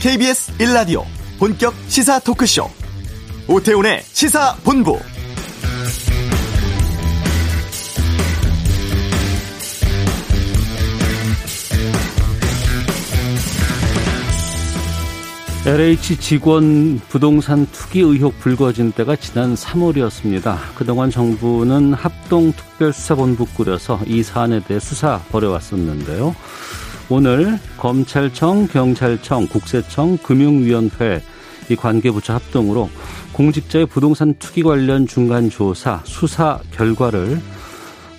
KBS 1라디오 본격 시사 토크쇼 오태훈의 시사본부 LH 직원 부동산 투기 의혹 불거진 때가 지난 3월이었습니다. 그동안 정부는 합동특별수사본부 꾸려서 이 사안에 대해 수사 벌여왔었는데요. 오늘 검찰청, 경찰청, 국세청, 금융위원회 이 관계부처 합동으로 공직자의 부동산 투기 관련 중간 조사 수사 결과를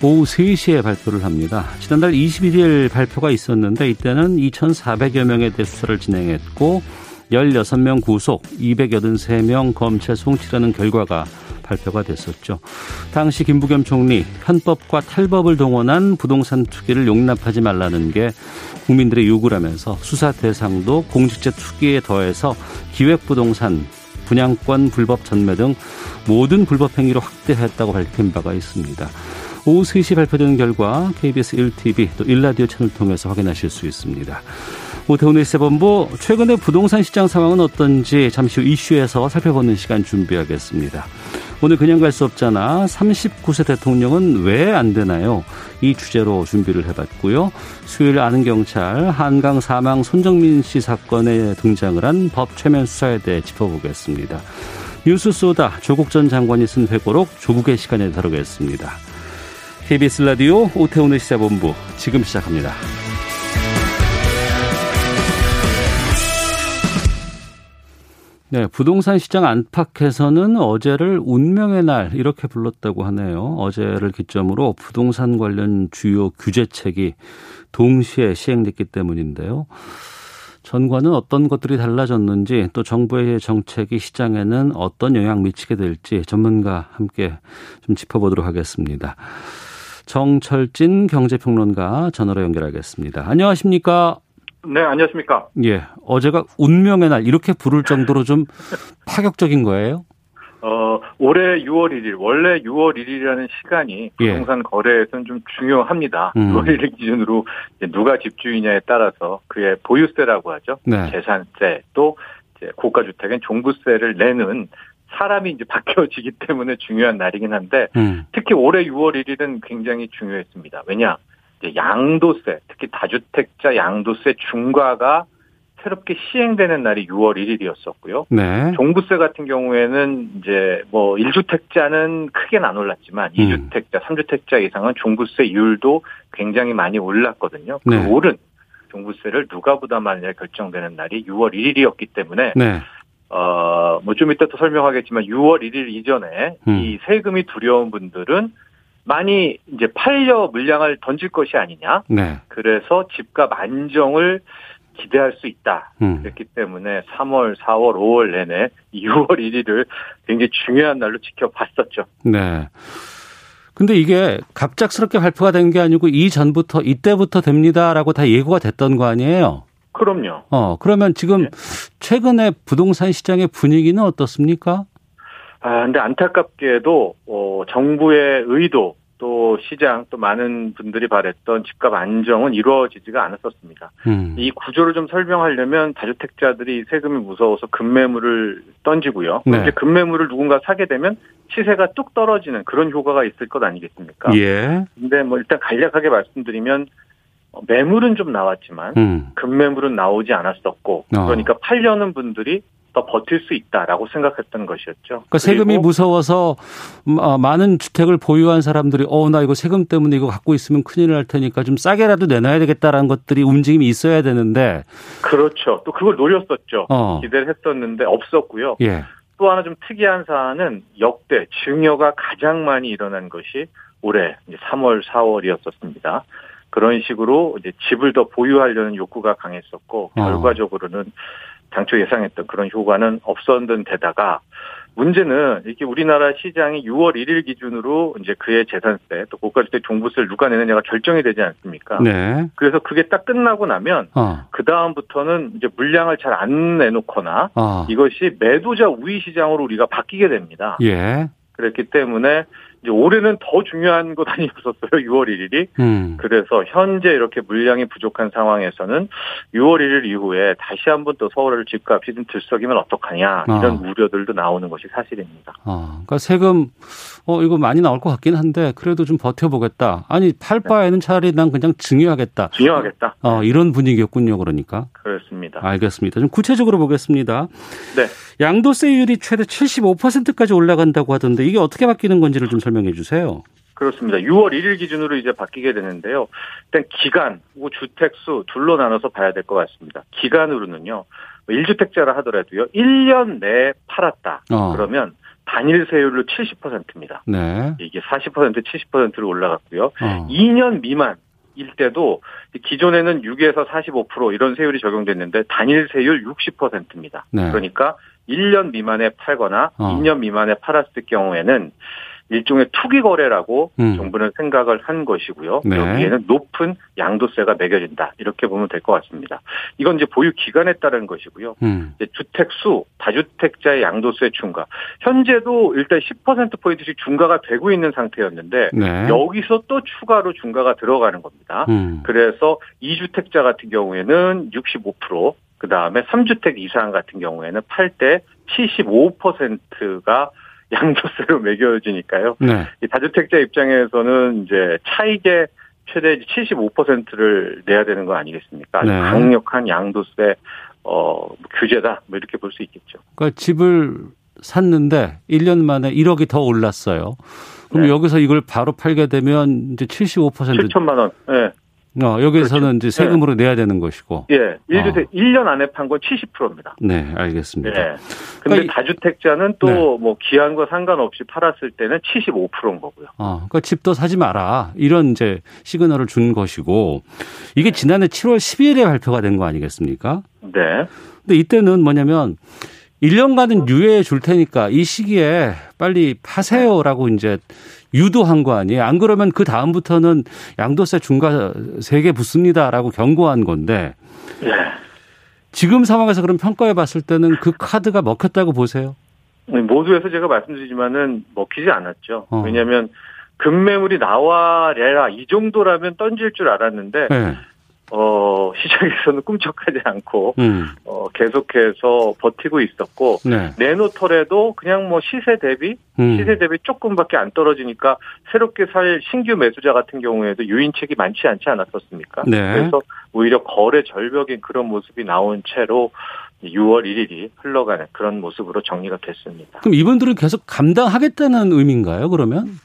오후 3시에 발표를 합니다. 지난달 21일 발표가 있었는데 이때는 2,400여 명에 대해 수사를 진행했고 16명 구속, 283명 검찰 송치라는 결과가 발표가 됐었죠. 당시 김부겸 총리 편법과 탈법을 동원한 부동산 투기를 용납하지 말라는 게 국민들의 요구라면서 수사 대상도 공직자 투기에 더해서 기획부동산, 분양권 불법 전매 등 모든 불법 행위로 확대했다고 밝힌 바가 있습니다. 오후 3시 발표되는 결과 KBS 1TV 또 1라디오 채널 통해서 확인하실 수 있습니다. 오태훈의 세본부 최근의 부동산 시장 상황은 어떤지 잠시 후 이슈에서 살펴보는 시간 준비하겠습니다. 오늘 그냥 갈 수 없잖아. 39세 대통령은 왜 안 되나요? 이 주제로 준비를 해봤고요. 수요일 아는 경찰 한강 사망 손정민 씨 사건에 등장을 한 법 최면 수사에 대해 짚어보겠습니다. 뉴스 쏘다 조국 전 장관이 쓴 회고록 조국의 시간에 다루겠습니다. KBS 라디오 오태훈의 시사본부 지금 시작합니다. 네, 부동산 시장 안팎에서는 어제를 운명의 날 이렇게 불렀다고 하네요. 어제를 기점으로 부동산 관련 주요 규제책이 동시에 시행됐기 때문인데요. 전과는 어떤 것들이 달라졌는지 또 정부의 정책이 시장에는 어떤 영향 미치게 될지 전문가 함께 좀 짚어보도록 하겠습니다. 정철진 경제평론가 전화로 연결하겠습니다. 안녕하십니까? 네, 안녕하십니까. 예. 어제가 운명의 날 이렇게 부를 정도로 좀 파격적인 거예요? 어, 올해 6월 1일, 원래 6월 1일이라는 시간이 예. 부동산 예. 거래에서는 좀 중요합니다. 음. 6월 1일 기준으로 누가 집주인냐에 따라서 그의 보유세라고 하죠. 네. 재산세 또 이제 고가주택엔 종부세를 내는 사람이 이제 바뀌어지기 때문에 중요한 날이긴 한데 음. 특히 올해 6월 1일은 굉장히 중요했습니다. 왜냐? 양도세, 특히 다주택자 양도세 중과가 새롭게 시행되는 날이 6월 1일이었었고요. 네. 종부세 같은 경우에는 이제 뭐 1주택자는 크게는 안 올랐지만 음. 2주택자, 3주택자 이상은 종부세율도 굉장히 많이 올랐거든요. 그 네. 오른 종부세를 누가 부담하느냐 결정되는 날이 6월 1일이었기 때문에 네. 어, 뭐 좀 이따 또 설명하겠지만 6월 1일 이전에 음. 이 세금이 두려운 분들은 많이 이제 팔려 물량을 던질 것이 아니냐. 네. 그래서 집값 안정을 기대할 수 있다. 음. 그렇기 때문에 3월, 4월, 5월 내내 6월 1일을 굉장히 중요한 날로 지켜봤었죠. 네. 근데 이게 갑작스럽게 발표가 된 게 아니고 이전부터 이때부터 됩니다라고 다 예고가 됐던 거 아니에요? 그럼요. 어, 그러면 지금 네. 최근에 부동산 시장의 분위기는 어떻습니까? 아, 근데 안타깝게도, 어, 정부의 의도, 또 시장, 또 많은 분들이 바랬던 집값 안정은 이루어지지가 않았었습니다. 음. 이 구조를 좀 설명하려면 다주택자들이 세금이 무서워서 금매물을 던지고요. 네. 이제 금매물을 누군가 사게 되면 시세가 뚝 떨어지는 그런 효과가 있을 것 아니겠습니까? 예. 근데 뭐 일단 간략하게 말씀드리면 매물은 좀 나왔지만 음. 금매물은 나오지 않았었고 어. 그러니까 팔려는 분들이 더 버틸 수 있다라고 생각했던 것이었죠. 그러니까 세금이 무서워서 음, 어, 많은 주택을 보유한 사람들이 어 나 이거 세금 때문에 이거 갖고 있으면 큰일 날 테니까 좀 싸게라도 내놔야 되겠다라는 것들이 움직임이 있어야 되는데 그렇죠. 또 그걸 노렸었죠. 어. 기대를 했었는데 없었고요. 예. 또 하나 좀 특이한 사안은 역대 증여가 가장 많이 일어난 것이 올해 3월, 4월이었었습니다. 그런 식으로 이제 집을 더 보유하려는 욕구가 강했었고 어. 결과적으로는 당초 예상했던 그런 효과는 없었던 데다가 문제는 이렇게 우리나라 시장이 6월 1일 기준으로 이제 그의 재산세 또 고가주택 종부세를 누가 내느냐가 결정이 되지 않습니까? 네. 그래서 그게 딱 끝나고 나면 어. 그 다음부터는 이제 물량을 잘 안 내놓거나 어. 이것이 매도자 우위 시장으로 우리가 바뀌게 됩니다. 예. 그렇기 때문에 이제 올해는 더 중요한 것 아니었었어요. 6월 1일이. 음. 그래서 현재 이렇게 물량이 부족한 상황에서는 6월 1일 이후에 다시 한번 또 서울을 집값이 좀 들썩이면 어떡하냐 이런 아. 우려들도 나오는 것이 사실입니다. 아, 그러니까 세금 어 이거 많이 나올 것 같긴 한데 그래도 좀 버텨보겠다. 아니 팔 바에는 차라리 난 그냥 증여하겠다. 증여하겠다. 어 이런 분위기였군요. 그러니까. 그렇습니다. 알겠습니다. 좀 구체적으로 보겠습니다. 네. 양도세율이 최대 75%까지 올라간다고 하던데 이게 어떻게 바뀌는 건지를 좀 설 명해 주세요. 그렇습니다. 6월 1일 기준으로 이제 바뀌게 되는데요. 일단 기간, 주택수 둘로 나눠서 봐야 될 것 같습니다. 기간으로는요. 1주택자라 뭐 하더라도요. 1년 내에 팔았다. 어. 그러면 단일 세율로 70%입니다. 네. 이게 40% 70%로 올라갔고요. 어. 2년 미만 일 때도 기존에는 6에서 45% 이런 세율이 적용됐는데 단일 세율 60%입니다. 네. 그러니까 1년 미만에 팔거나 어. 2년 미만에 팔았을 경우에는 일종의 투기 거래라고 음. 정부는 생각을 한 것이고요. 네. 여기에는 높은 양도세가 매겨진다. 이렇게 보면 될 것 같습니다. 이건 이제 보유 기간에 따른 것이고요. 음. 주택 수, 다주택자의 양도세 중과. 현재도 일단 10% 포인트씩 중과가 되고 있는 상태였는데 네. 여기서 또 추가로 중과가 들어가는 겁니다. 음. 그래서 2주택자 같은 경우에는 65%, 그 다음에 3주택 이상 같은 경우에는 팔때 75%가 양도세로 매겨지니까요. 네. 이 다주택자 입장에서는 이제 차익의 최대 75%를 내야 되는 거 아니겠습니까? 네. 강력한 양도세 어 규제다. 뭐 이렇게 볼 수 있겠죠. 그러니까 집을 샀는데 1년 만에 1억이 더 올랐어요. 그럼 네. 여기서 이걸 바로 팔게 되면 이제 75% 7천만 원. 네. 어, 여기서는 그렇죠. 이제 세금으로 네. 내야 되는 것이고. 예. 1주택 어. 1년 안에 판 건 70%입니다. 네, 알겠습니다. 네. 근데 그러니까 다주택자는 또뭐 네. 뭐 기한과 상관없이 팔았을 때는 75%인 거고요. 어, 그러니까 집도 사지 마라. 이런 이제 시그널을 준 것이고 이게 지난해 7월 12일에 발표가 된 거 아니겠습니까? 네. 근데 이때는 뭐냐면 1년간은 유예해 줄 테니까 이 시기에 빨리 파세요라고 이제 유도한 거 아니에요. 안 그러면 그 다음부터는 양도세 중과 세개 붙습니다라고 경고한 건데. 네. 지금 상황에서 그럼 평가해 봤을 때는 그 카드가 먹혔다고 보세요? 모두에서 제가 말씀드리지만은 먹히지 않았죠. 어. 왜냐하면 금매물이 나와래라 이 정도라면 던질 줄 알았는데 네. 어, 시장에서는 꿈쩍하지 않고, 음. 어, 계속해서 버티고 있었고, 네. 내놓더라도 그냥 뭐 시세 대비, 음. 시세 대비 조금밖에 안 떨어지니까 새롭게 살 신규 매수자 같은 경우에도 유인책이 많지 않지 않았었습니까? 네. 그래서 오히려 거래 절벽인 그런 모습이 나온 채로 6월 1일이 흘러가는 그런 모습으로 정리가 됐습니다. 그럼 이분들은 계속 감당하겠다는 의미인가요, 그러면?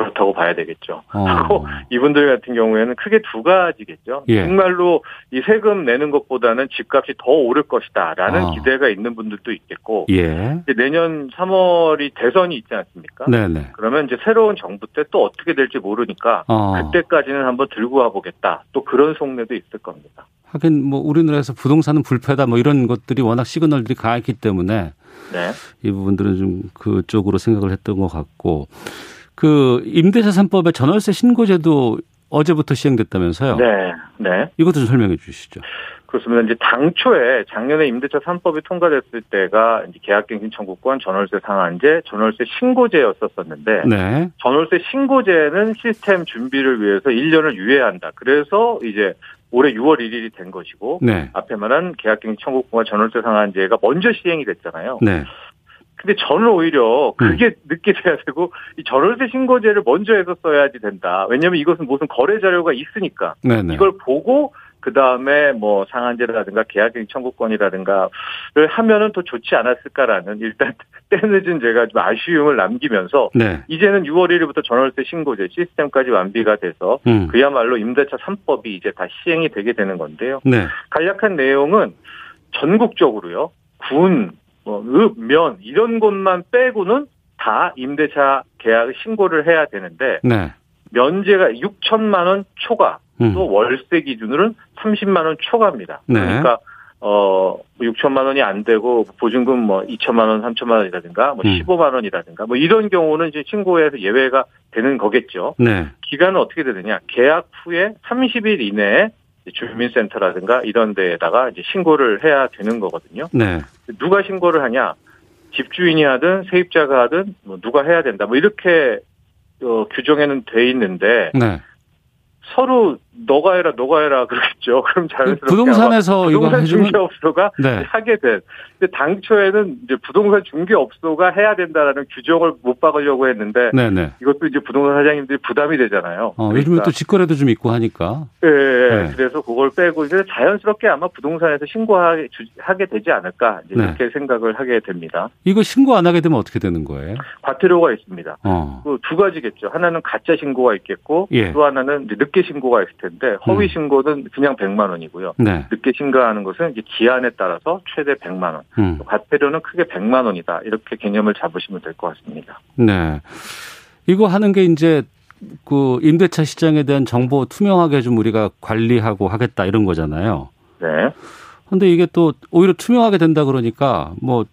그렇다고 봐야 되겠죠. 어. 하고 이분들 같은 경우에는 크게 두 가지겠죠. 예. 정말로 이 세금 내는 것보다는 집값이 더 오를 것이다라는 어. 기대가 있는 분들도 있겠고 예. 내년 3월이 대선이 있지 않습니까? 네네. 그러면 이제 새로운 정부 때 또 어떻게 될지 모르니까 어. 그때까지는 한번 들고 와보겠다. 또 그런 속내도 있을 겁니다. 하긴 뭐 우리나라에서 부동산은 불패다 뭐 이런 것들이 워낙 시그널들이 강했기 때문에 네. 이 부분들은 좀 그쪽으로 생각을 했던 것 같고 그 임대차 3법의 전월세 신고제도 어제부터 시행됐다면서요? 네, 네. 이것도 좀 설명해 주시죠. 그렇습니다. 이제 당초에 작년에 임대차 3법이 통과됐을 때가 이제 계약갱신 청구권, 전월세 상한제, 전월세 신고제였었었는데 네. 전월세 신고제는 시스템 준비를 위해서 1년을 유예한다. 그래서 이제 올해 6월 1일이 된 것이고 네. 앞에 말한 계약갱신 청구권과 전월세 상한제가 먼저 시행이 됐잖아요. 네. 근데 저는 오히려 그게 음. 늦게 돼야 되고 이 전월세 신고제를 먼저 해서 써야지 된다. 왜냐하면 이것은 무슨 거래 자료가 있으니까 네네. 이걸 보고 그 다음에 뭐 상한제라든가 계약갱 청구권이라든가를 하면은 더 좋지 않았을까라는 일단 때늦은 제가 좀 아쉬움을 남기면서 네. 이제는 6월 1일부터 전월세 신고제 시스템까지 완비가 돼서 음. 그야말로 임대차 3법이 이제 다 시행이 되게 되는 건데요. 네. 간략한 내용은 전국적으로요. 군, 뭐, 읍, 면, 이런 곳만 빼고는 다 임대차 계약을 신고를 해야 되는데, 네. 면제가 6천만 원 초과, 음. 또 월세 기준으로는 30만 원 초과입니다. 네. 그러니까, 어, 6천만 뭐 원이 안 되고, 보증금 뭐 2천만 원, 3천만 원이라든가, 뭐 음. 15만 원이라든가, 뭐 이런 경우는 이제 신고에서 예외가 되는 거겠죠. 네. 기간은 어떻게 되느냐. 계약 후에 30일 이내에 주민센터라든가 이런 데에다가 이제 신고를 해야 되는 거거든요. 네. 누가 신고를 하냐? 집주인이 하든 세입자가 하든 뭐 누가 해야 된다. 뭐 이렇게 어, 규정에는 돼 있는데 네. 서로 너가 해라 너가 해라 그러겠죠. 그럼 자연스럽게 부동산에서 부동산 중개업소가 네. 하게 된. 근데 당초에는 이제 부동산 중개업소가 해야 된다라는 규정을 못 박으려고 했는데 네네. 네. 이것도 이제 부동산 사장님들이 부담이 되잖아요. 어, 그러니까. 요즘에 또 직거래도 좀 있고 하니까. 예, 네, 네. 그래서 그걸 빼고 이제 자연스럽게 아마 부동산에서 신고하게 하게 되지 않을까 네. 이렇게 네. 생각을 하게 됩니다. 이거 신고 안 하게 되면 어떻게 되는 거예요? 과태료가 있습니다. 어. 그두 가지겠죠. 하나는 가짜 신고가 있겠고 예. 또 하나는 늦게 신고가 있을 텐데. 텐데 허위 음. 신고는 그냥 100만 원이고요. 네. 늦게 신고하는 것은 이제 기한에 따라서 최대 100만 원. 음. 과태료는 크게 100만 원이다. 이렇게 개념을 잡으시면 될 것 같습니다. 네. 이거 하는 게 이제 그 임대차 시장에 대한 정보 투명하게 좀 우리가 관리하고 하겠다 이런 거잖아요. 네. 근데 이게 또 오히려 투명하게 된다 그러니까 뭐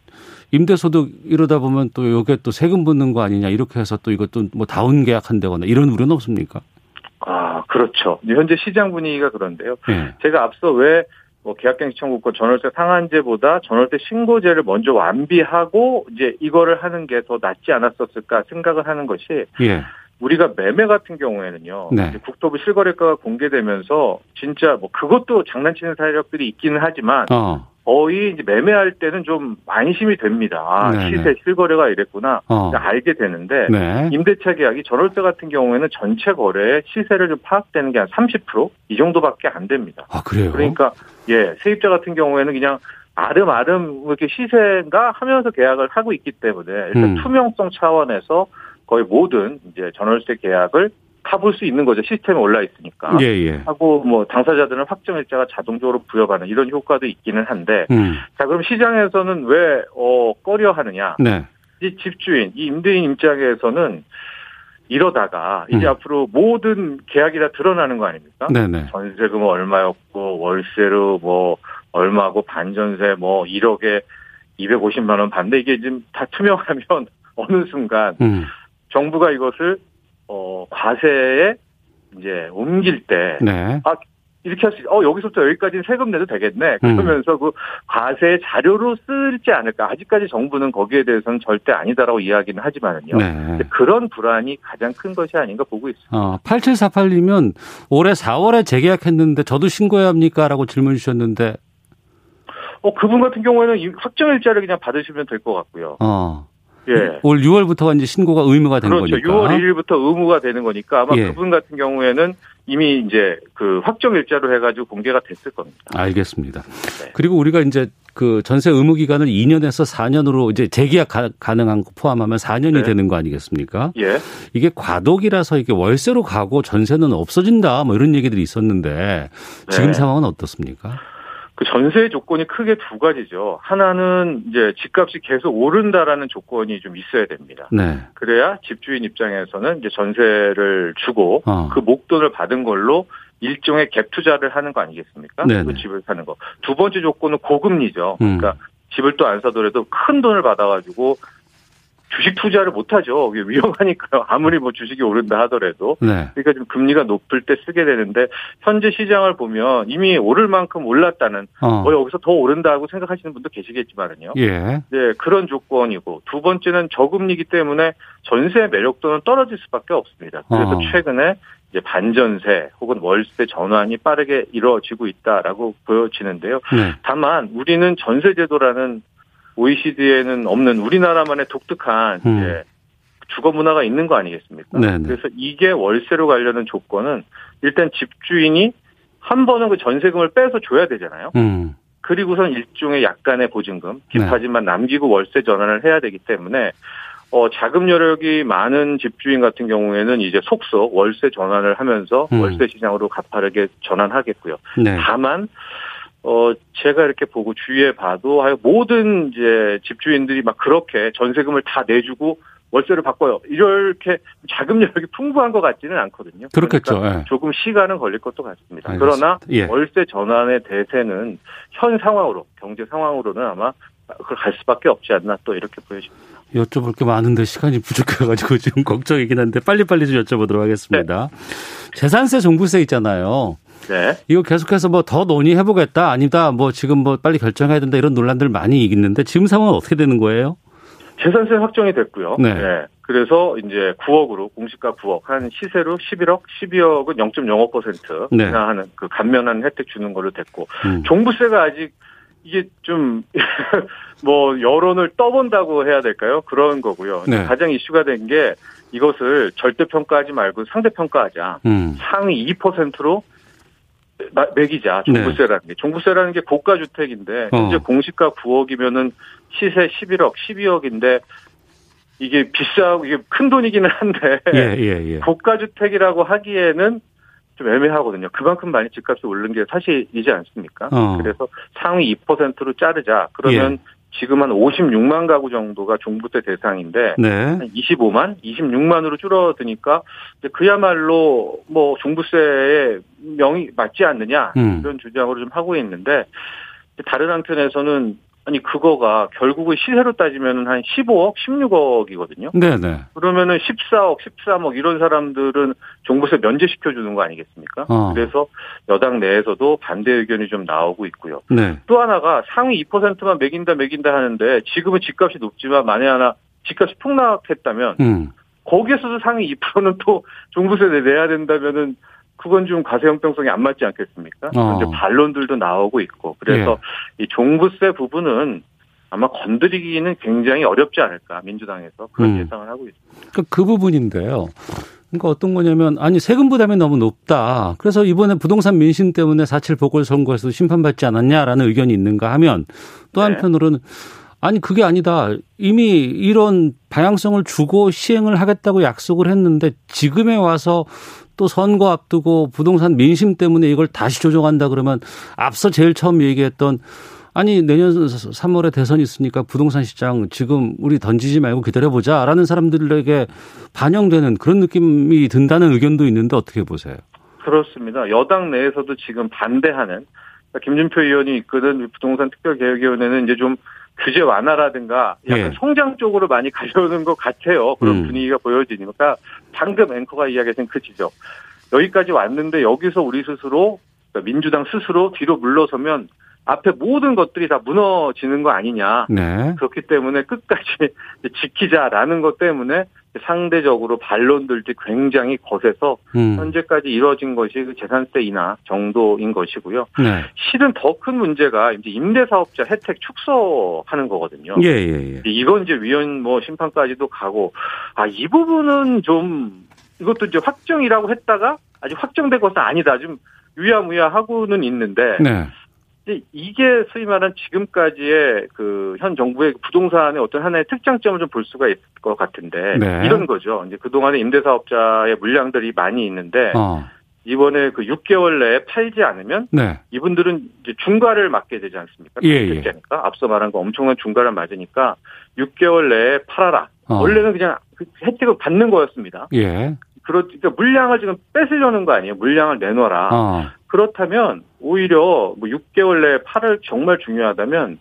임대소득 이러다 보면 또 이게 또 세금 붙는 거 아니냐 이렇게 해서 또 이것도 뭐 다운 계약한다거나 이런 우려는 없습니까? 아, 그렇죠. 현재 시장 분위기가 그런데요. 네. 제가 앞서 왜 뭐 계약갱신 청구권 전월세 상한제보다 전월세 신고제를 먼저 완비하고 이제 이거를 하는 게 더 낫지 않았었을까 생각을 하는 것이 예. 우리가 매매 같은 경우에는요. 네. 국토부 실거래가가 공개되면서 진짜 뭐 그것도 장난치는 사례력들이 있기는 하지만 어. 거의 이제 매매할 때는 좀 안심이 됩니다. 아, 시세 실거래가 이랬구나 어. 알게 되는데 네. 임대차 계약이 전월세 같은 경우에는 전체 거래의 시세를 좀 파악되는 게 한 30%이 정도밖에 안 됩니다. 아 그래요? 그러니까 예 세입자 같은 경우에는 그냥 아름아름 이렇게 시세인가 하면서 계약을 하고 있기 때문에 일단 음. 투명성 차원에서 거의 모든 이제 전월세 계약을 타볼 수 있는 거죠. 시스템에 올라 있으니까. 예, 예. 하고 뭐 당사자들은 확정 일자가 자동적으로 부여받는 이런 효과도 있기는 한데 음. 자 그럼 시장에서는 왜 어, 꺼려 하느냐? 네. 이 집주인, 이 임대인 입장에서는 이러다가 이제 음. 앞으로 모든 계약이 다 드러나는 거 아닙니까? 네네. 전세금 얼마였고 월세로 뭐 얼마고 반전세 뭐 1억에 250만 원 받는데 이게 지금 다 투명하면 어느 순간 음. 정부가 이것을 어, 과세에 이제 옮길 때, 네. 아, 이렇게 할 수, 어, 여기서부터 여기까지는 세금 내도 되겠네. 음. 그러면서 음. 그 과세 자료로 쓰지 않을까. 아직까지 정부는 거기에 대해서는 절대 아니다라고 이야기는 하지만은요. 네. 그런 불안이 가장 큰 것이 아닌가 보고 있습니다. 어, 8748이면 올해 4월에 재계약했는데 저도 신고해야 합니까? 라고 질문 주셨는데. 어, 그분 같은 경우에는 확정일자를 그냥 받으시면 될 것 같고요. 어. 예. 올 6월부터가 이제 신고가 의무가 되는 그렇죠. 거니까. 6월 1일부터 의무가 되는 거니까 아마 예. 그분 같은 경우에는 이미 이제 그 확정 일자로 해가지고 공개가 됐을 겁니다. 알겠습니다. 네. 그리고 우리가 이제 그 전세 의무 기간을 2년에서 4년으로 이제 재계약 가, 능한거 포함하면 4년이 네. 되는 거 아니겠습니까? 예. 이게 과도기라서 이게 월세로 가고 전세는 없어진다 뭐 이런 얘기들이 있었는데 지금 네. 상황은 어떻습니까? 그 전세 조건이 크게 두 가지죠. 하나는 이제 집값이 계속 오른다라는 조건이 좀 있어야 됩니다. 네. 그래야 집주인 입장에서는 이제 전세를 주고 어. 그 목돈을 받은 걸로 일종의 갭 투자를 하는 거 아니겠습니까? 네네. 그 집을 사는 거. 두 번째 조건은 고금리죠. 그러니까 음. 집을 또 안 사더라도 큰 돈을 받아가지고 주식 투자를 못 하죠. 위험하니까요. 아무리 뭐 주식이 오른다 하더라도. 네. 그러니까 좀 금리가 높을 때 쓰게 되는데 현재 시장을 보면 이미 오를 만큼 올랐다는 어. 뭐 여기서 더 오른다고 생각하시는 분도 계시겠지만은요. 예. 네, 그런 조건이고 두 번째는 저금리기 때문에 전세 매력도는 떨어질 수밖에 없습니다. 그래서 어. 최근에 이제 반전세 혹은 월세 전환이 빠르게 이루어지고 있다라고 보여지는데요. 네. 다만 우리는 전세 제도라는 OECD에는 없는 우리나라만의 독특한 음. 이제 주거 문화가 있는 거 아니겠습니까? 네네. 그래서 이게 월세로 가려는 조건은 일단 집주인이 한 번은 그 전세금을 빼서 줘야 되잖아요. 음. 그리고선 일종의 약간의 보증금, 깁하지만 네. 남기고 월세 전환을 해야 되기 때문에 어, 자금 여력이 많은 집주인 같은 경우에는 이제 속속 월세 전환을 하면서 음. 월세 시장으로 가파르게 전환하겠고요. 네. 다만 어, 제가 이렇게 보고 주위에 봐도 모든 이제 집주인들이 막 그렇게 전세금을 다 내주고 월세를 바꿔요. 이렇게 자금 여력이 풍부한 것 같지는 않거든요. 그렇겠죠. 그러니까 예. 조금 시간은 걸릴 것도 같습니다. 알겠습니다. 그러나 예. 월세 전환의 대세는 현 상황으로 경제 상황으로는 아마 갈 수밖에 없지 않나 또 이렇게 보여집니다. 여쭤볼 게 많은데 시간이 부족해가지고 지금 걱정이긴 한데 빨리빨리 좀 여쭤보도록 하겠습니다. 네. 재산세 종부세 있잖아요. 네. 이거 계속해서 뭐 더 논의해보겠다 아니다 뭐 지금 뭐 빨리 결정해야 된다 이런 논란들 많이 있는데 지금 상황은 어떻게 되는 거예요? 재산세 확정이 됐고요. 네. 네. 그래서 이제 9억으로 공시가 9억 한 시세로 11억, 12억은 0.05% 네. 하는 그 감면한 혜택 주는 걸로 됐고 음. 종부세가 아직 이게 좀 뭐 여론을 떠본다고 해야 될까요? 그런 거고요. 네. 가장 이슈가 된 게 이것을 절대 평가하지 말고 상대 평가하자. 음. 상위 2%로 매기자 종부세라는 게 종부세라는 게 고가 주택인데 현재 어. 공시가 9억이면은 시세 11억, 12억인데 이게 비싸고 이게 큰 돈이기는 한데 예, 예, 예. 고가 주택이라고 하기에는 좀 애매하거든요. 그만큼 많이 집값이 오른 게 사실이지 않습니까? 어. 그래서 상위 2%로 자르자. 그러면 예. 지금 한 56만 가구 정도가 종부세 대상인데 네. 한 25만, 26만으로 줄어드니까 그야말로 뭐 종부세에 명이 맞지 않느냐 음. 이런 주장으로 좀 하고 있는데 다른 한편에서는 아니 그거가 결국은 시세로 따지면 한 15억, 16억이거든요. 네네. 그러면은 14억, 13억 이런 사람들은 종부세 면제시켜 주는 거 아니겠습니까? 어. 그래서 여당 내에서도 반대 의견이 좀 나오고 있고요. 네. 또 하나가 상위 2%만 매긴다 매긴다 하는데 지금은 집값이 높지만 만에 하나 집값이 폭락했다면 음. 거기에서도 상위 2%는 또 종부세 내야 된다면은 그건 좀 과세 형평성이 안 맞지 않겠습니까? 어. 이제 반론들도 나오고 있고 그래서 예. 이 종부세 부분은 아마 건드리기는 굉장히 어렵지 않을까 민주당에서 그런 음. 예상을 하고 있습니다. 그, 그 부분인데요. 그러니까 어떤 거냐면 아니 세금 부담이 너무 높다. 그래서 이번에 부동산 민심 때문에 4.7 보궐선거에서 심판받지 않았냐라는 의견이 있는가 하면 또 네. 한편으로는 아니 그게 아니다. 이미 이런 방향성을 주고 시행을 하겠다고 약속을 했는데 지금에 와서 또 선거 앞두고 부동산 민심 때문에 이걸 다시 조정한다 그러면 앞서 제일 처음 얘기했던 아니 내년 3월에 대선이 있으니까 부동산 시장 지금 우리 던지지 말고 기다려보자라는 사람들에게 반영되는 그런 느낌이 든다는 의견도 있는데 어떻게 보세요? 그렇습니다. 여당 내에서도 지금 반대하는 그러니까 김준표 의원이 이끄는 부동산 특별개혁위원회는 이제 좀 규제 완화라든가 약간 예. 성장 쪽으로 많이 가려는 것 같아요. 그런 음. 분위기가 보여지니까 방금 앵커가 이야기하신 그 지적. 여기까지 왔는데 여기서 우리 스스로 그러니까 민주당 스스로 뒤로 물러서면 앞에 모든 것들이 다 무너지는 거 아니냐. 네. 그렇기 때문에 끝까지 지키자라는 것 때문에 상대적으로 반론들이 굉장히 거세서 음. 현재까지 이루어진 것이 그 재산세 인하 정도인 것이고요. 네. 실은 더 큰 문제가 이제 임대사업자 혜택 축소하는 거거든요. 예, 예, 예. 이건 이제 위원 뭐 심판까지도 가고 아 이 부분은 좀 이것도 이제 확정이라고 했다가 아직 확정된 것은 아니다. 좀 유야무야하고는 있는데 네. 이게 소위 말한 지금까지의 그 현 정부의 부동산의 어떤 하나의 특장점을 좀 볼 수가 있을 것 같은데 네. 이런 거죠. 이제 그 동안에 임대사업자의 물량들이 많이 있는데 어. 이번에 그 6개월 내에 팔지 않으면 네. 이분들은 이제 중과를 맞게 되지 않습니까? 예, 예. 앞서 말한 거 엄청난 중과를 맞으니까 6개월 내에 팔아라. 어. 원래는 그냥 그 혜택을 받는 거였습니다. 예. 그러니까 물량을 지금 뺏으려는 거 아니에요? 물량을 내놔라. 어. 그렇다면 오히려 뭐 6개월 내에 팔을 정말 중요하다면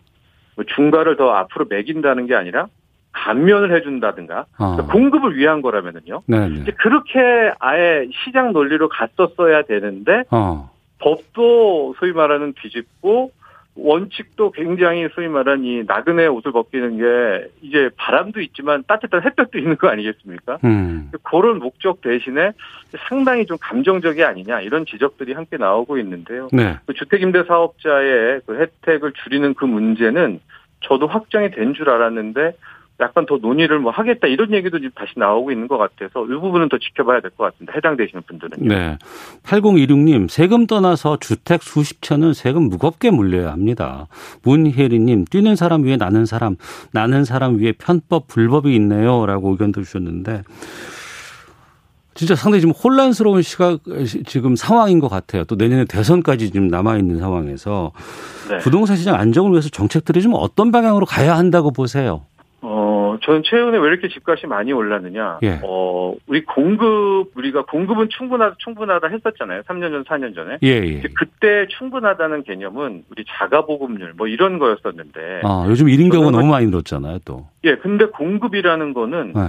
뭐 중가를 더 앞으로 매긴다는 게 아니라 감면을 해준다든가 어. 그러니까 공급을 위한 거라면은요. 네네. 이제 그렇게 아예 시장 논리로 갔었어야 되는데 어. 법도 소위 말하는 뒤집고 원칙도 굉장히 소위 말하는 이 나그네 옷을 벗기는 게 이제 바람도 있지만 따뜻한 햇볕도 있는 거 아니겠습니까? 음. 그런 목적 대신에 상당히 좀 감정적이 아니냐 이런 지적들이 함께 나오고 있는데요. 네. 그 주택임대 사업자의 그 혜택을 줄이는 그 문제는 저도 확정이 된 줄 알았는데 약간 더 논의를 뭐 하겠다 이런 얘기도 지금 다시 나오고 있는 것 같아서 이 부분은 더 지켜봐야 될 것 같습니다. 해당되시는 분들은. 네. 8016님, 세금 떠나서 주택 수십 채는 세금 무겁게 물려야 합니다. 문혜리님, 뛰는 사람 위에 나는 사람, 나는 사람 위에 편법, 불법이 있네요. 라고 의견도 주셨는데, 진짜 상당히 지금 혼란스러운 시각, 지금 상황인 것 같아요. 또 내년에 대선까지 지금 남아 있는 상황에서 네. 부동산 시장 안정을 위해서 정책들이 좀 어떤 방향으로 가야 한다고 보세요? 어, 저는 최근에 왜 이렇게 집값이 많이 올랐느냐. 예. 어, 우리 공급, 우리가 공급은 충분하다, 충분하다 했었잖아요. 3년 전, 4년 전에. 예, 예. 그때 충분하다는 개념은 우리 자가보급률 뭐 이런 거였었는데. 아, 요즘 1인 경우 너무 많이 늘었잖아요, 또. 예, 근데 공급이라는 거는 네.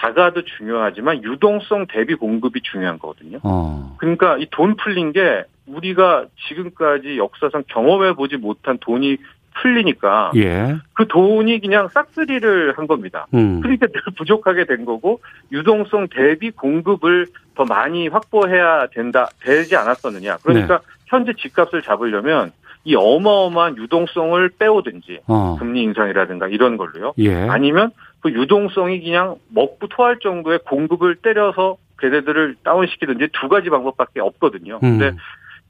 자가도 중요하지만 유동성 대비 공급이 중요한 거거든요. 어. 그러니까 이 돈 풀린 게 우리가 지금까지 역사상 경험해 보지 못한 돈이 풀리니까 예. 그 돈이 그냥 싹쓸이를 한 겁니다. 음. 그러니까 늘 부족하게 된 거고 유동성 대비 공급을 더 많이 확보해야 된다 되지 않았었느냐. 그러니까 네. 현재 집값을 잡으려면 이 어마어마한 유동성을 빼오든지 어. 금리 인상이라든가 이런 걸로요. 예. 아니면 그 유동성이 그냥 먹고 토할 정도의 공급을 때려서 걔네들을 다운시키든지 두 가지 방법밖에 없거든요. 음. 근데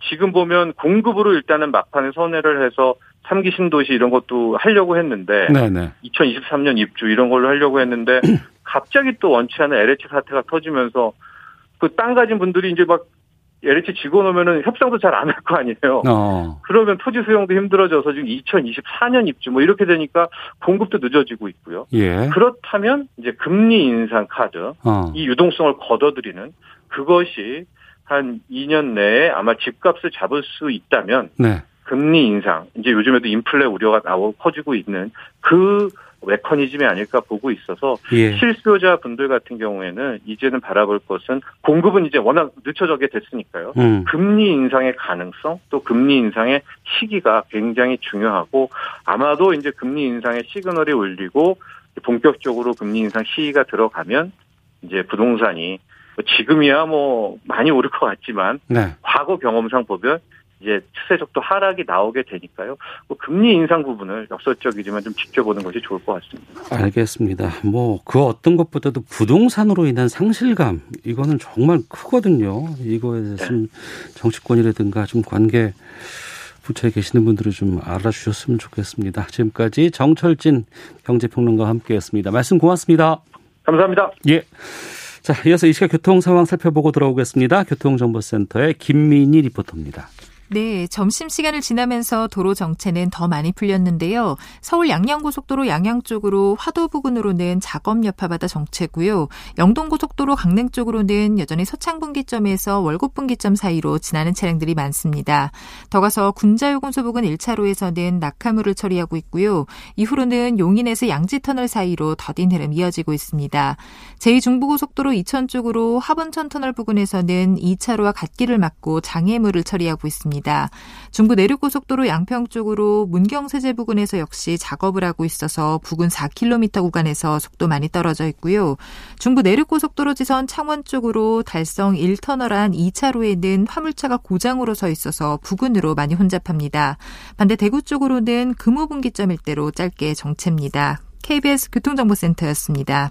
지금 보면 공급으로 일단은 막판에 선회를 해서 3기 신도시 이런 것도 하려고 했는데 네네. 2023년 입주 이런 걸로 하려고 했는데 갑자기 또 원치 않은 LH 사태가 터지면서 그 땅 가진 분들이 이제 막 LH 놓으면은 협상도 잘 안 할 거 아니에요. 어. 그러면 토지 수용도 힘들어져서 지금 2024년 입주 뭐 이렇게 되니까 공급도 늦어지고 있고요. 예. 그렇다면 이제 금리 인상 카드 어. 이 유동성을 걷어들이는 그것이 한 2년 내에 아마 집값을 잡을 수 있다면 네. 금리 인상 이제 요즘에도 인플레 우려가 나오고 커지고 있는 그 메커니즘이 아닐까 보고 있어서 예. 실수요자 분들 같은 경우에는 이제는 바라볼 것은 공급은 이제 워낙 늦춰져게 됐으니까요. 음. 금리 인상의 가능성 또 금리 인상의 시기가 굉장히 중요하고 아마도 이제 금리 인상의 시그널이 울리고 본격적으로 금리 인상 시기가 들어가면 이제 부동산이 지금이야 뭐 많이 오를 것 같지만 네. 과거 경험상 보면 이제 추세적도 하락이 나오게 되니까요. 뭐 금리 인상 부분을 역설적이지만 좀 지켜보는 것이 좋을 것 같습니다. 알겠습니다. 뭐 그 어떤 것보다도 부동산으로 인한 상실감 이거는 정말 크거든요. 이거에 대해서 네. 정치권이라든가 좀 관계 부처에 계시는 분들이 좀 알아주셨으면 좋겠습니다. 지금까지 정철진 경제평론가와 함께했습니다. 말씀 고맙습니다. 감사합니다. 예. 자, 이어서 이 시각 교통 상황 살펴보고 돌아오겠습니다. 교통정보센터의 김민희 리포터입니다. 네, 점심시간을 지나면서 도로 정체는 더 많이 풀렸는데요. 서울 양양고속도로 양양 쪽으로 화도 부근으로는 작업 여파받아 정체고요. 영동고속도로 강릉 쪽으로는 여전히 서창분기점에서 월곡분기점 사이로 지나는 차량들이 많습니다. 더 가서 군자요금소 부근 1차로에서는 낙하물을 처리하고 있고요. 이후로는 용인에서 양지터널 사이로 더딘 흐름 이어지고 있습니다. 제2중부고속도로 이천 쪽으로 하번천 터널 부근에서는 2차로와 갓길을 막고 장애물을 처리하고 있습니다. 있습니다. 중부 내륙고속도로 양평 쪽으로 문경세제 부근에서 역시 작업을 하고 있어서 부근 4km 구간에서 속도 많이 떨어져 있고요. 중부 내륙고속도로 지선 창원 쪽으로 달성 1터널 안 2차로에는 화물차가 고장으로 서 있어서 부근으로 많이 혼잡합니다. 반대 대구 쪽으로는 금호분기점 일대로 짧게 정체입니다. KBS 교통정보센터였습니다.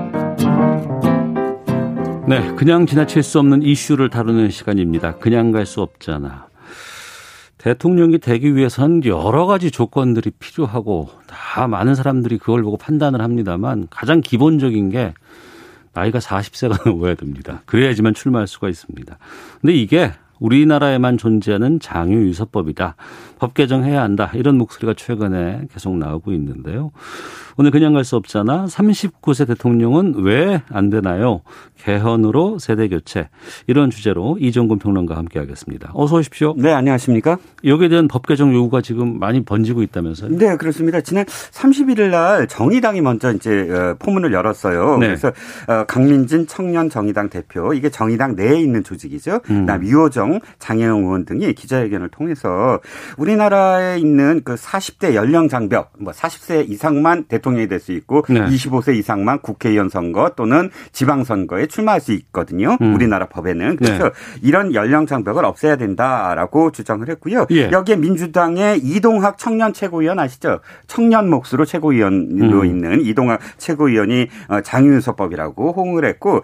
네, 그냥 지나칠 수 없는 이슈를 다루는 시간입니다. 그냥 갈 수 없잖아. 대통령이 되기 위해선 여러 가지 조건들이 필요하고 다 많은 사람들이 그걸 보고 판단을 합니다만 가장 기본적인 게 나이가 40세가 넘어야 됩니다. 그래야지만 출마할 수가 있습니다. 근데 이게 우리나라에만 존재하는 장유유서법이다. 법 개정해야 한다. 이런 목소리가 최근에 계속 나오고 있는데요. 오늘 그냥 갈 수 없잖아. 39세 대통령은 왜 안 되나요? 개헌으로 세대 교체 이런 주제로 이종근 평론가 함께 하겠습니다. 어서 오십시오. 네, 안녕하십니까? 여기에 대한 법 개정 요구가 지금 많이 번지고 있다면서요? 네, 그렇습니다. 지난 31일 날 정의당이 먼저 이제 어, 포문을 열었어요. 네. 그래서 어, 강민진 청년 정의당 대표 이게 정의당 내에 있는 조직이죠. 음. 나 유호정 장혜영 의원 등이 기자회견을 통해서 우리나라에 있는 그 40대 연령 장벽 뭐 40세 이상만 대통령이 될 수 있고 네. 25세 이상만 국회의원 선거 또는 지방선거에 출마할 수 있거든요. 음. 우리나라 법에는. 그래서 네. 이런 연령 장벽을 없애야 된다라고 주장을 했고요. 예. 여기에 민주당의 이동학 청년 최고위원 아시죠? 청년 몫으로 최고위원으로 음. 있는 이동학 최고위원이 어, 장유서법이라고 호응을 했고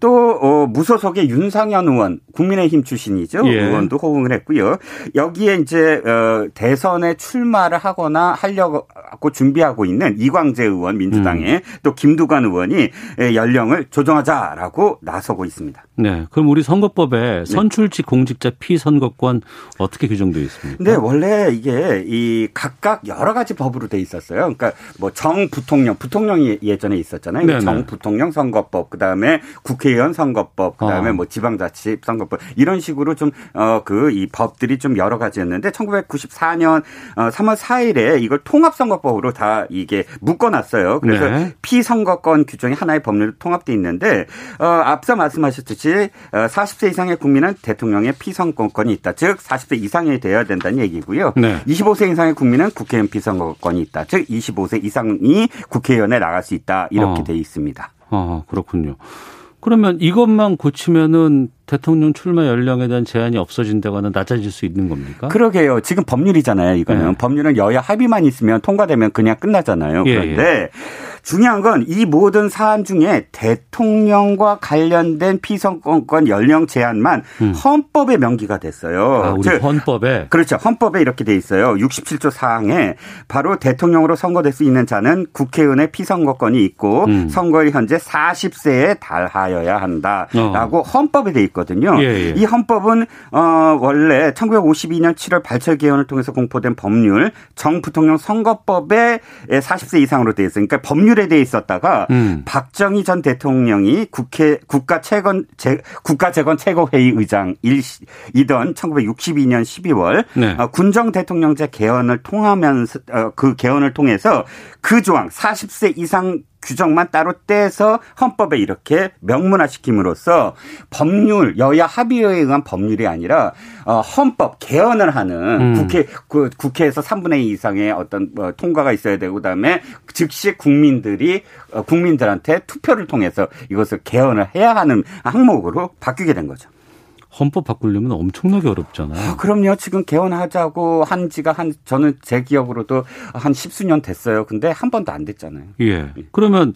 또 어, 무소속의 윤상현 의원 국민의힘 출신이 의원이죠. 예. 의원도 호응을 했고요. 여기에 이제 어 대선에 출마를 하거나 하려고 준비하고 있는 이광재 의원 민주당의 음. 또 김두관 의원이 연령을 조정하자라고 나서고 있습니다. 네. 그럼 우리 선거법에 네. 선출직 공직자 피선거권 어떻게 규정되어 있습니까? 네, 원래 이게 이 각각 여러 가지 법으로 돼 있었어요. 그러니까 뭐 정부통령, 부통령이 예전에 있었잖아요. 네네. 정부통령 선거법, 그다음에 국회의원 선거법, 그다음에 어. 뭐 지방자치 선거법 이런 식으로 좀 어 그 이 법들이 좀 여러 가지였는데 1994년 어 3월 4일에 이걸 통합선거법으로 다 이게 묶어놨어요. 그래서 네. 피선거권 규정이 하나의 법률로 통합돼 있는데 어 앞서 말씀하셨듯이 40세 어, 이상의 국민은 대통령의 피선거권이 있다. 즉 40세 이상이 되어야 된다는 얘기고요. 네. 25세 이상의 국민은 국회의원 피선거권이 있다. 즉 25세 이상이 국회의원에 나갈 수 있다. 이렇게 어. 돼 있습니다. 아, 그렇군요. 그러면 이것만 고치면은 대통령 출마 연령에 대한 제한이 없어진다거나 낮아질 수 있는 겁니까? 그러게요. 지금 법률이잖아요. 이거는 네. 법률은 여야 합의만 있으면 통과되면 그냥 끝나잖아요. 예, 그런데 예. 중요한 건 이 모든 사안 중에 대통령과 관련된 피선거권 연령 제한만 음. 헌법에 명기가 됐어요. 아, 우리 즉, 헌법에 그렇죠. 헌법에 이렇게 돼 있어요. 67조 사항에 바로 대통령으로 선거될 수 있는 자는 국회의원의 피선거권이 있고 음. 선거일 현재 40세에 달하여야 한다라고 어. 헌법에 돼 있 거든요. 예, 예. 이 헌법은 어 원래 1952년 7월 발췌 개헌을 통해서 공포된 법률 정부통령 선거법에 40세 이상으로 돼 있어요. 그러니까 법률 법률에 대해 있었다가 음. 박정희 전 대통령이 국회 국가 채권 국가 재건 최고 회의 의장이던 1962년 12월 네. 어, 군정 대통령제 개헌을 통하면서 어, 그 개헌을 통해서 그 조항 40세 이상 규정만 따로 떼서 헌법에 이렇게 명문화시킴으로써 법률 여야 합의에 의한 법률이 아니라 어, 헌법 개헌을 하는 음. 국회 그 국회에서 3분의 2 이상의 어떤 뭐 통과가 있어야 되고 그다음에 즉시 국민들이 어, 국민들한테 투표를 통해서 이것을 개헌을 해야 하는 항목으로 바뀌게 된 거죠. 헌법 바꾸려면 엄청나게 어렵잖아요. 아, 그럼요. 지금 개헌하자고 한 지가 한 저는 제 기억으로도 한 십수년 됐어요. 근데 한 번도 안 됐잖아요. 예. 그러면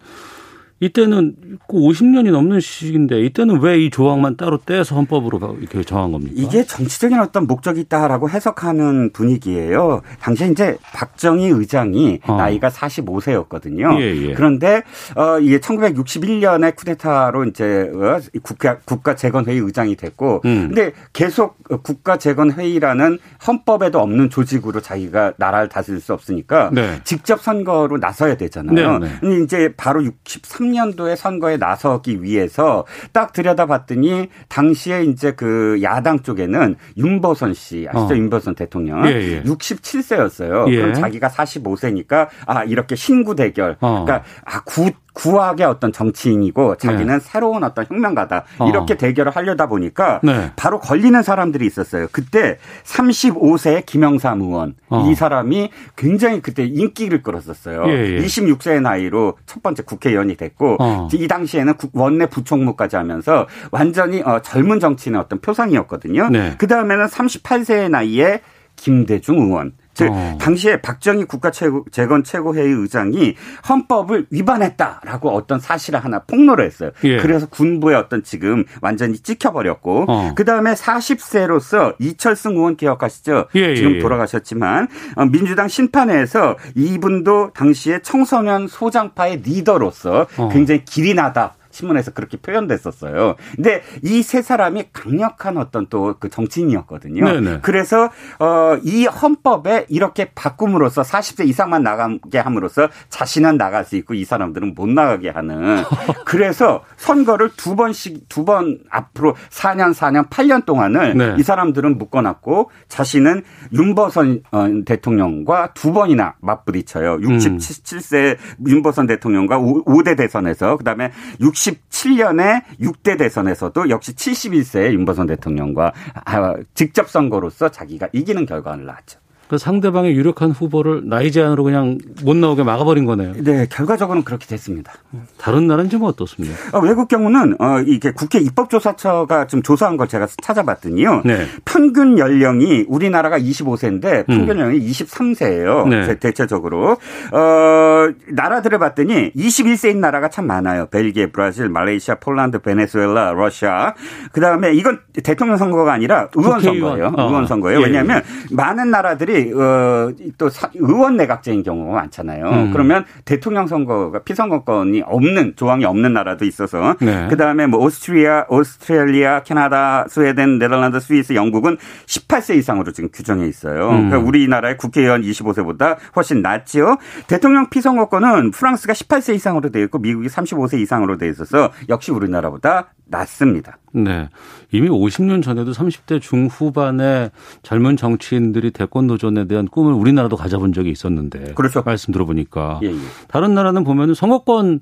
이때는 50년이 그 넘는 시기인데 이때는 왜 이 조항만 따로 떼서 헌법으로 이렇게 정한 겁니까? 이게 정치적인 어떤 목적이 있다라고 해석하는 분위기예요. 당시에 이제 박정희 의장이 어. 나이가 45세였거든요. 예, 예. 그런데 어 이게 1961년에 쿠데타로 이제 어, 국가 국가 재건 회의 의장이 됐고 음. 근데 계속 국가 재건 회의라는 헌법에도 없는 조직으로 자기가 나라를 다스릴 수 없으니까 네. 직접 선거로 나서야 되잖아요. 네, 네. 이제 바로 63 2013년도에 선거에 나서기 위해서 딱 들여다봤더니 당시에 이제 그 야당 쪽에는 윤보선 씨 아시죠? 어. 윤보선 대통령 예, 예. 67세였어요. 예. 그럼 자기가 45세니까 아 이렇게 신구 대결. 어. 그러니까 아 구 구악의 어떤 정치인이고 자기는 네. 새로운 어떤 혁명가다 어. 이렇게 어. 대결을 하려다 보니까 네. 바로 걸리는 사람들이 있었어요. 그때 35세 김영삼 의원 어. 이 사람이 굉장히 그때 인기를 끌었었어요. 예, 예. 26세의 나이로 첫 번째 국회의원이 됐고 어. 이 당시에는 원내 부총무까지 하면서 완전히 어, 젊은 정치인의 어떤 표상이었거든요. 네. 그 다음에는 38세의 나이에 김대중 의원 즉 어. 당시에 박정희 국가 최고 재건 최고회의 의장이 헌법을 위반했다라고 어떤 사실을 하나 폭로를 했어요. 예. 그래서 군부의 어떤 지금 완전히 찍혀버렸고 어. 그 다음에 40세로서 이철승 의원 기억하시죠? 예, 예, 지금 예. 돌아가셨지만 어, 민주당 심판회에서 이분도 당시에 청소년 소장파의 리더로서 어. 굉장히 길이 나다. 신문에서 그렇게 표현됐었어요. 근데 이 세 사람이 강력한 어떤 또 그 정치인이었거든요. 네네. 그래서 어 이 헌법에 이렇게 바꿈으로써 40세 이상만 나가게 함으로써 자신은 나갈 수 있고 이 사람들은 못 나가게 하는 그래서 선거를 두 번씩 두 번 앞으로 4년 4년 8년 동안을 네. 이 사람들은 묶어놨고 자신은 윤보선 어, 대통령과 두 번이나 맞부딪혀요. 67세 음. 윤보선 대통령과 5대 대선에서 그다음에 60 67년에 6대 대선에서도 역시 71세 윤보선 대통령과 아, 직접 선거로서 자기가 이기는 결과를 낳았죠. 그 상대방의 유력한 후보를 나이 제한으로 그냥 못 나오게 막아버린 거네요. 네, 결과적으로는 그렇게 됐습니다. 다른 나라는 좀 어떻습니까? 어, 외국 경우는 어, 이게 국회 입법조사처가 좀 조사한 걸 제가 찾아봤더니요. 네. 평균 연령이 우리나라가 25세인데 평균 음. 연령이 23세예요. 네. 대체적으로 어, 나라들을 봤더니 21세인 나라가 참 많아요. 벨기에, 브라질, 말레이시아, 폴란드, 베네수엘라, 러시아. 그 다음에 이건 대통령 선거가 아니라 의원 선거예요. 어. 의원 선거예요. 예. 왜냐하면 많은 나라들이 어, 또 의원 내각제인 경우가 많잖아요. 음. 그러면 대통령 선거가 피선거권이 없는 조항이 없는 나라도 있어서 네. 그다음에 뭐 오스트리아, 오스트레일리아, 캐나다, 스웨덴, 네덜란드, 스위스, 영국은 18세 이상으로 지금 규정해 있어요. 음. 그러니까 우리나라의 국회의원 25세보다 훨씬 낮지요. 대통령 피선거권은 프랑스가 18세 이상으로 되어 있고 미국이 35세 이상으로 되어 있어서 역시 우리나라보다 낮습니다. 네. 이미 50년 전에도 30대 중후반의 젊은 정치인들이 대권 도전에 대한 꿈을 우리나라도 가져본 적이 있었는데. 그렇죠. 말씀 들어보니까. 예, 예. 다른 나라는 보면 은 선거권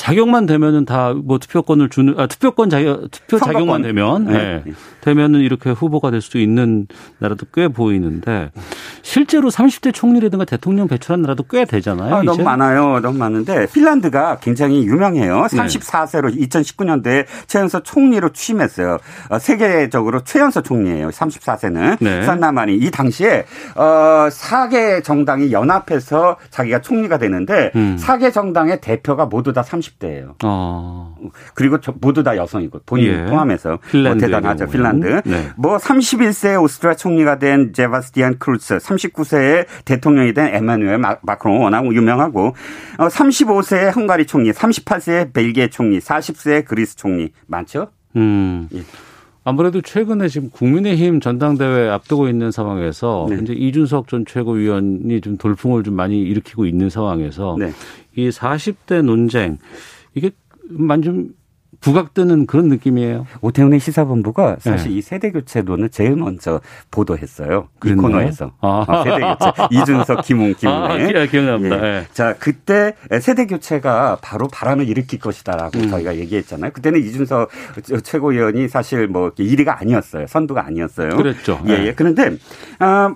자격만 되면은 다 뭐 투표권을 주는 아 투표권 자격 투표 선거권. 자격만 되면 네. 네. 되면은 이렇게 후보가 될 수도 있는 나라도 꽤 보이는데 실제로 30대 총리라든가 대통령 배출한 나라도 꽤 되잖아요. 아, 너무 많아요. 너무 많은데 핀란드가 굉장히 유명해요. 34세로 2019년도에 최연소 총리로 취임했어요. 어, 세계적으로 최연소 총리예요. 34세는 네. 산나 마린이 이 당시에 어 4개 정당이 연합해서 자기가 총리가 되는데 음. 4개 정당의 대표가 모두 다 30 대예요. 어. 그리고 모두 다 여성이고 본인 예. 포함해서 뭐 대단하죠. 핀란드. 네. 뭐 31세 오스트리아 총리가 된 제바스티안 쿠르츠, 39세에 대통령이 된 에마누엘 마크롱 워낙 유명하고 35세의 어, 헝가리 총리, 38세의 벨기에 총리, 40세의 그리스 총리 많죠? 음. 예. 아무래도 최근에 지금 국민의힘 전당대회 앞두고 있는 상황에서 네. 이제 이준석 전 최고위원이 좀 돌풍을 좀 많이 일으키고 있는 상황에서 네. 이 40대 논쟁 이게 만좀 부각되는 그런 느낌이에요. 오태훈의 시사본부가 사실 네. 이 세대 교체론을 제일 먼저 보도했어요. 이 코너에서. 아. 어, 세대 교체. 이준석, 김웅, 김웅의. 아, 기억납니다. 예. 네. 자, 그때 세대 교체가 바로 바람을 일으킬 것이다라고 음. 저희가 얘기했잖아요. 그때는 이준석 최고위원이 사실 뭐 일위가 아니었어요. 선두가 아니었어요. 그랬죠. 예, 예. 그런데, 아,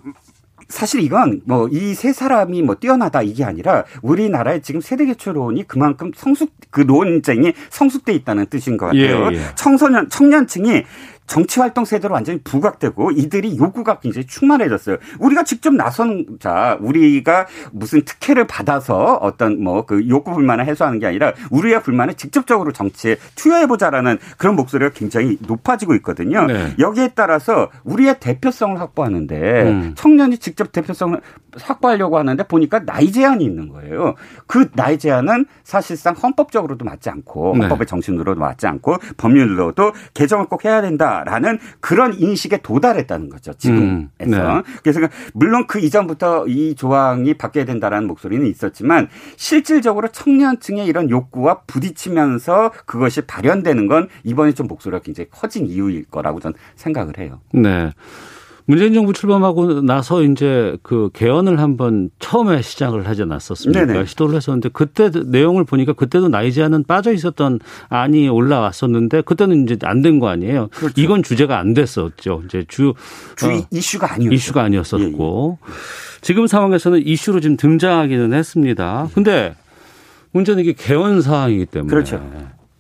사실 이건 뭐 이 세 사람이 뭐 뛰어나다 이게 아니라 우리나라의 지금 세대 개초론이 그만큼 성숙 그 논쟁이 성숙돼 있다는 뜻인 것 같아요. 예, 예. 청소년 청년층이 정치 활동 세대로 완전히 부각되고 이들이 요구가 굉장히 충만해졌어요. 우리가 직접 나선 자, 우리가 무슨 특혜를 받아서 어떤 뭐 그 욕구 불만을 해소하는 게 아니라 우리의 불만을 직접적으로 정치에 투여해 보자라는 그런 목소리가 굉장히 높아지고 있거든요. 네. 여기에 따라서 우리의 대표성을 확보하는데 음. 청년이 직접 대표성을 확보하려고 하는데 보니까 나이 제한이 있는 거예요. 그 나이 제한은 사실상 헌법적으로도 맞지 않고 네. 헌법의 정신으로도 맞지 않고 법률로도 개정을 꼭 해야 된다. 라는 그런 인식에 도달했다는 거죠. 지금에서. 음, 네. 그래서 물론 그 이전부터 이 조항이 바뀌어야 된다라는 목소리는 있었지만 실질적으로 청년층의 이런 욕구와 부딪히면서 그것이 발현되는 건 이번에 좀 목소리가 굉장히 커진 이유일 거라고 저는 생각을 해요. 네. 문재인 정부 출범하고 나서 이제 그 개헌을 한번 처음에 시작을 하지 않았었습니까? 네네. 시도를 했었는데 그때 내용을 보니까 그때도 나이 제한은 빠져 있었던 안이 올라왔었는데 그때는 이제 안 된 거 아니에요. 그렇죠. 이건 주제가 안 됐었죠. 이제 주, 주 어, 이슈가 아니었죠. 이슈가 아니었었고 예, 예. 지금 상황에서는 이슈로 지금 등장하기는 했습니다. 근데 문제는 이게 개헌 사항이기 때문에 그렇죠.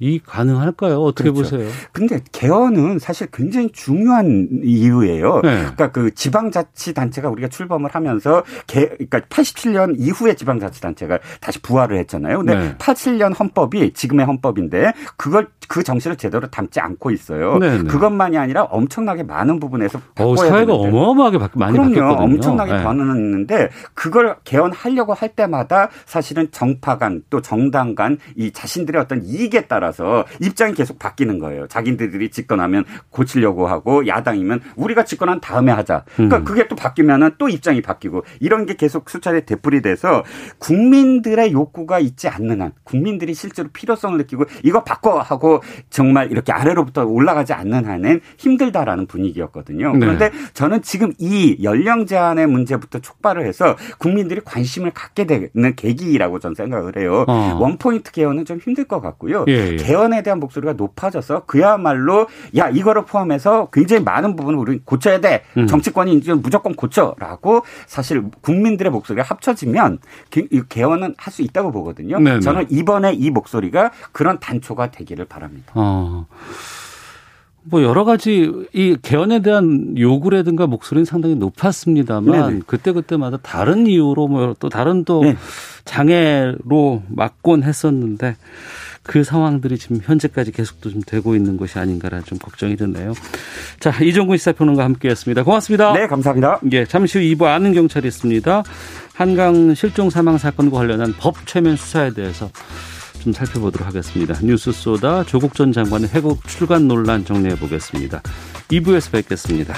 이 가능할까요? 어떻게 그렇죠. 보세요? 근데 개헌은 사실 굉장히 중요한 이유예요. 네. 그러니까 그 지방자치단체가 우리가 출범을 하면서 개, 그러니까 87년 이후에 지방자치단체가 다시 부활을 했잖아요. 근데 네. 87년 헌법이 지금의 헌법인데 그걸 그 정신을 제대로 담지 않고 있어요. 네네. 네. 그것만이 아니라 엄청나게 많은 부분에서 바꿔야 사회가 되는데. 어마어마하게 많이 그럼요. 바뀌었거든요. 엄청나게 네. 변했는데 그걸 개헌하려고 할 때마다 사실은 정파 간 또 정당 간 이 자신들의 어떤 이익에 따라서 입장이 계속 바뀌는 거예요. 자기들이 집권하면 고치려고 하고 야당이면 우리가 집권한 다음에 하자. 그러니까 음. 그게 또 바뀌면은 또 입장이 바뀌고 이런 게 계속 수차례 되풀이 돼서 국민들의 욕구가 있지 않는 한 국민들이 실제로 필요성을 느끼고 이거 바꿔 하고 정말 이렇게 아래로부터 올라가지 않는 한은 힘들다라는 분위기였거든요. 네. 그런데 저는 지금 이 연령 제한의 문제부터 촉발을 해서 국민들이 관심을 갖게 되는 계기라고 저는 생각을 해요. 어. 원포인트 개헌은 좀 힘들 것 같고요. 예, 예. 개헌에 대한 목소리가 높아져서 그야말로 야 이거를 포함해서 굉장히 많은 부분을 우리 고쳐야 돼. 음. 정치권이 이제 무조건 고쳐라고 사실 국민들의 목소리가 합쳐지면 개헌은 할 수 있다고 보거든요. 네네. 저는 이번에 이 목소리가 그런 단초가 되기를 바랍니다. 어. 뭐 여러 가지 이 개헌에 대한 요구라든가 목소리는 상당히 높았습니다만 네네. 그때 그때마다 다른 이유로 뭐 또 다른 또 네. 장애로 막곤 했었는데 그 상황들이 지금 현재까지 계속도 좀 되고 있는 것이 아닌가라는 좀 걱정이 드네요. 자, 이종근 시사평론가 함께했습니다. 고맙습니다. 네, 감사합니다. 예, 잠시 후 2부 아는 경찰이 있습니다. 한강 실종 사망 사건과 관련한 법 최면 수사에 대해서 좀 살펴보도록 하겠습니다. 뉴스 쏘다 조국 전 장관의 회국 출간 논란 정리해 보겠습니다. 2부에서 뵙겠습니다.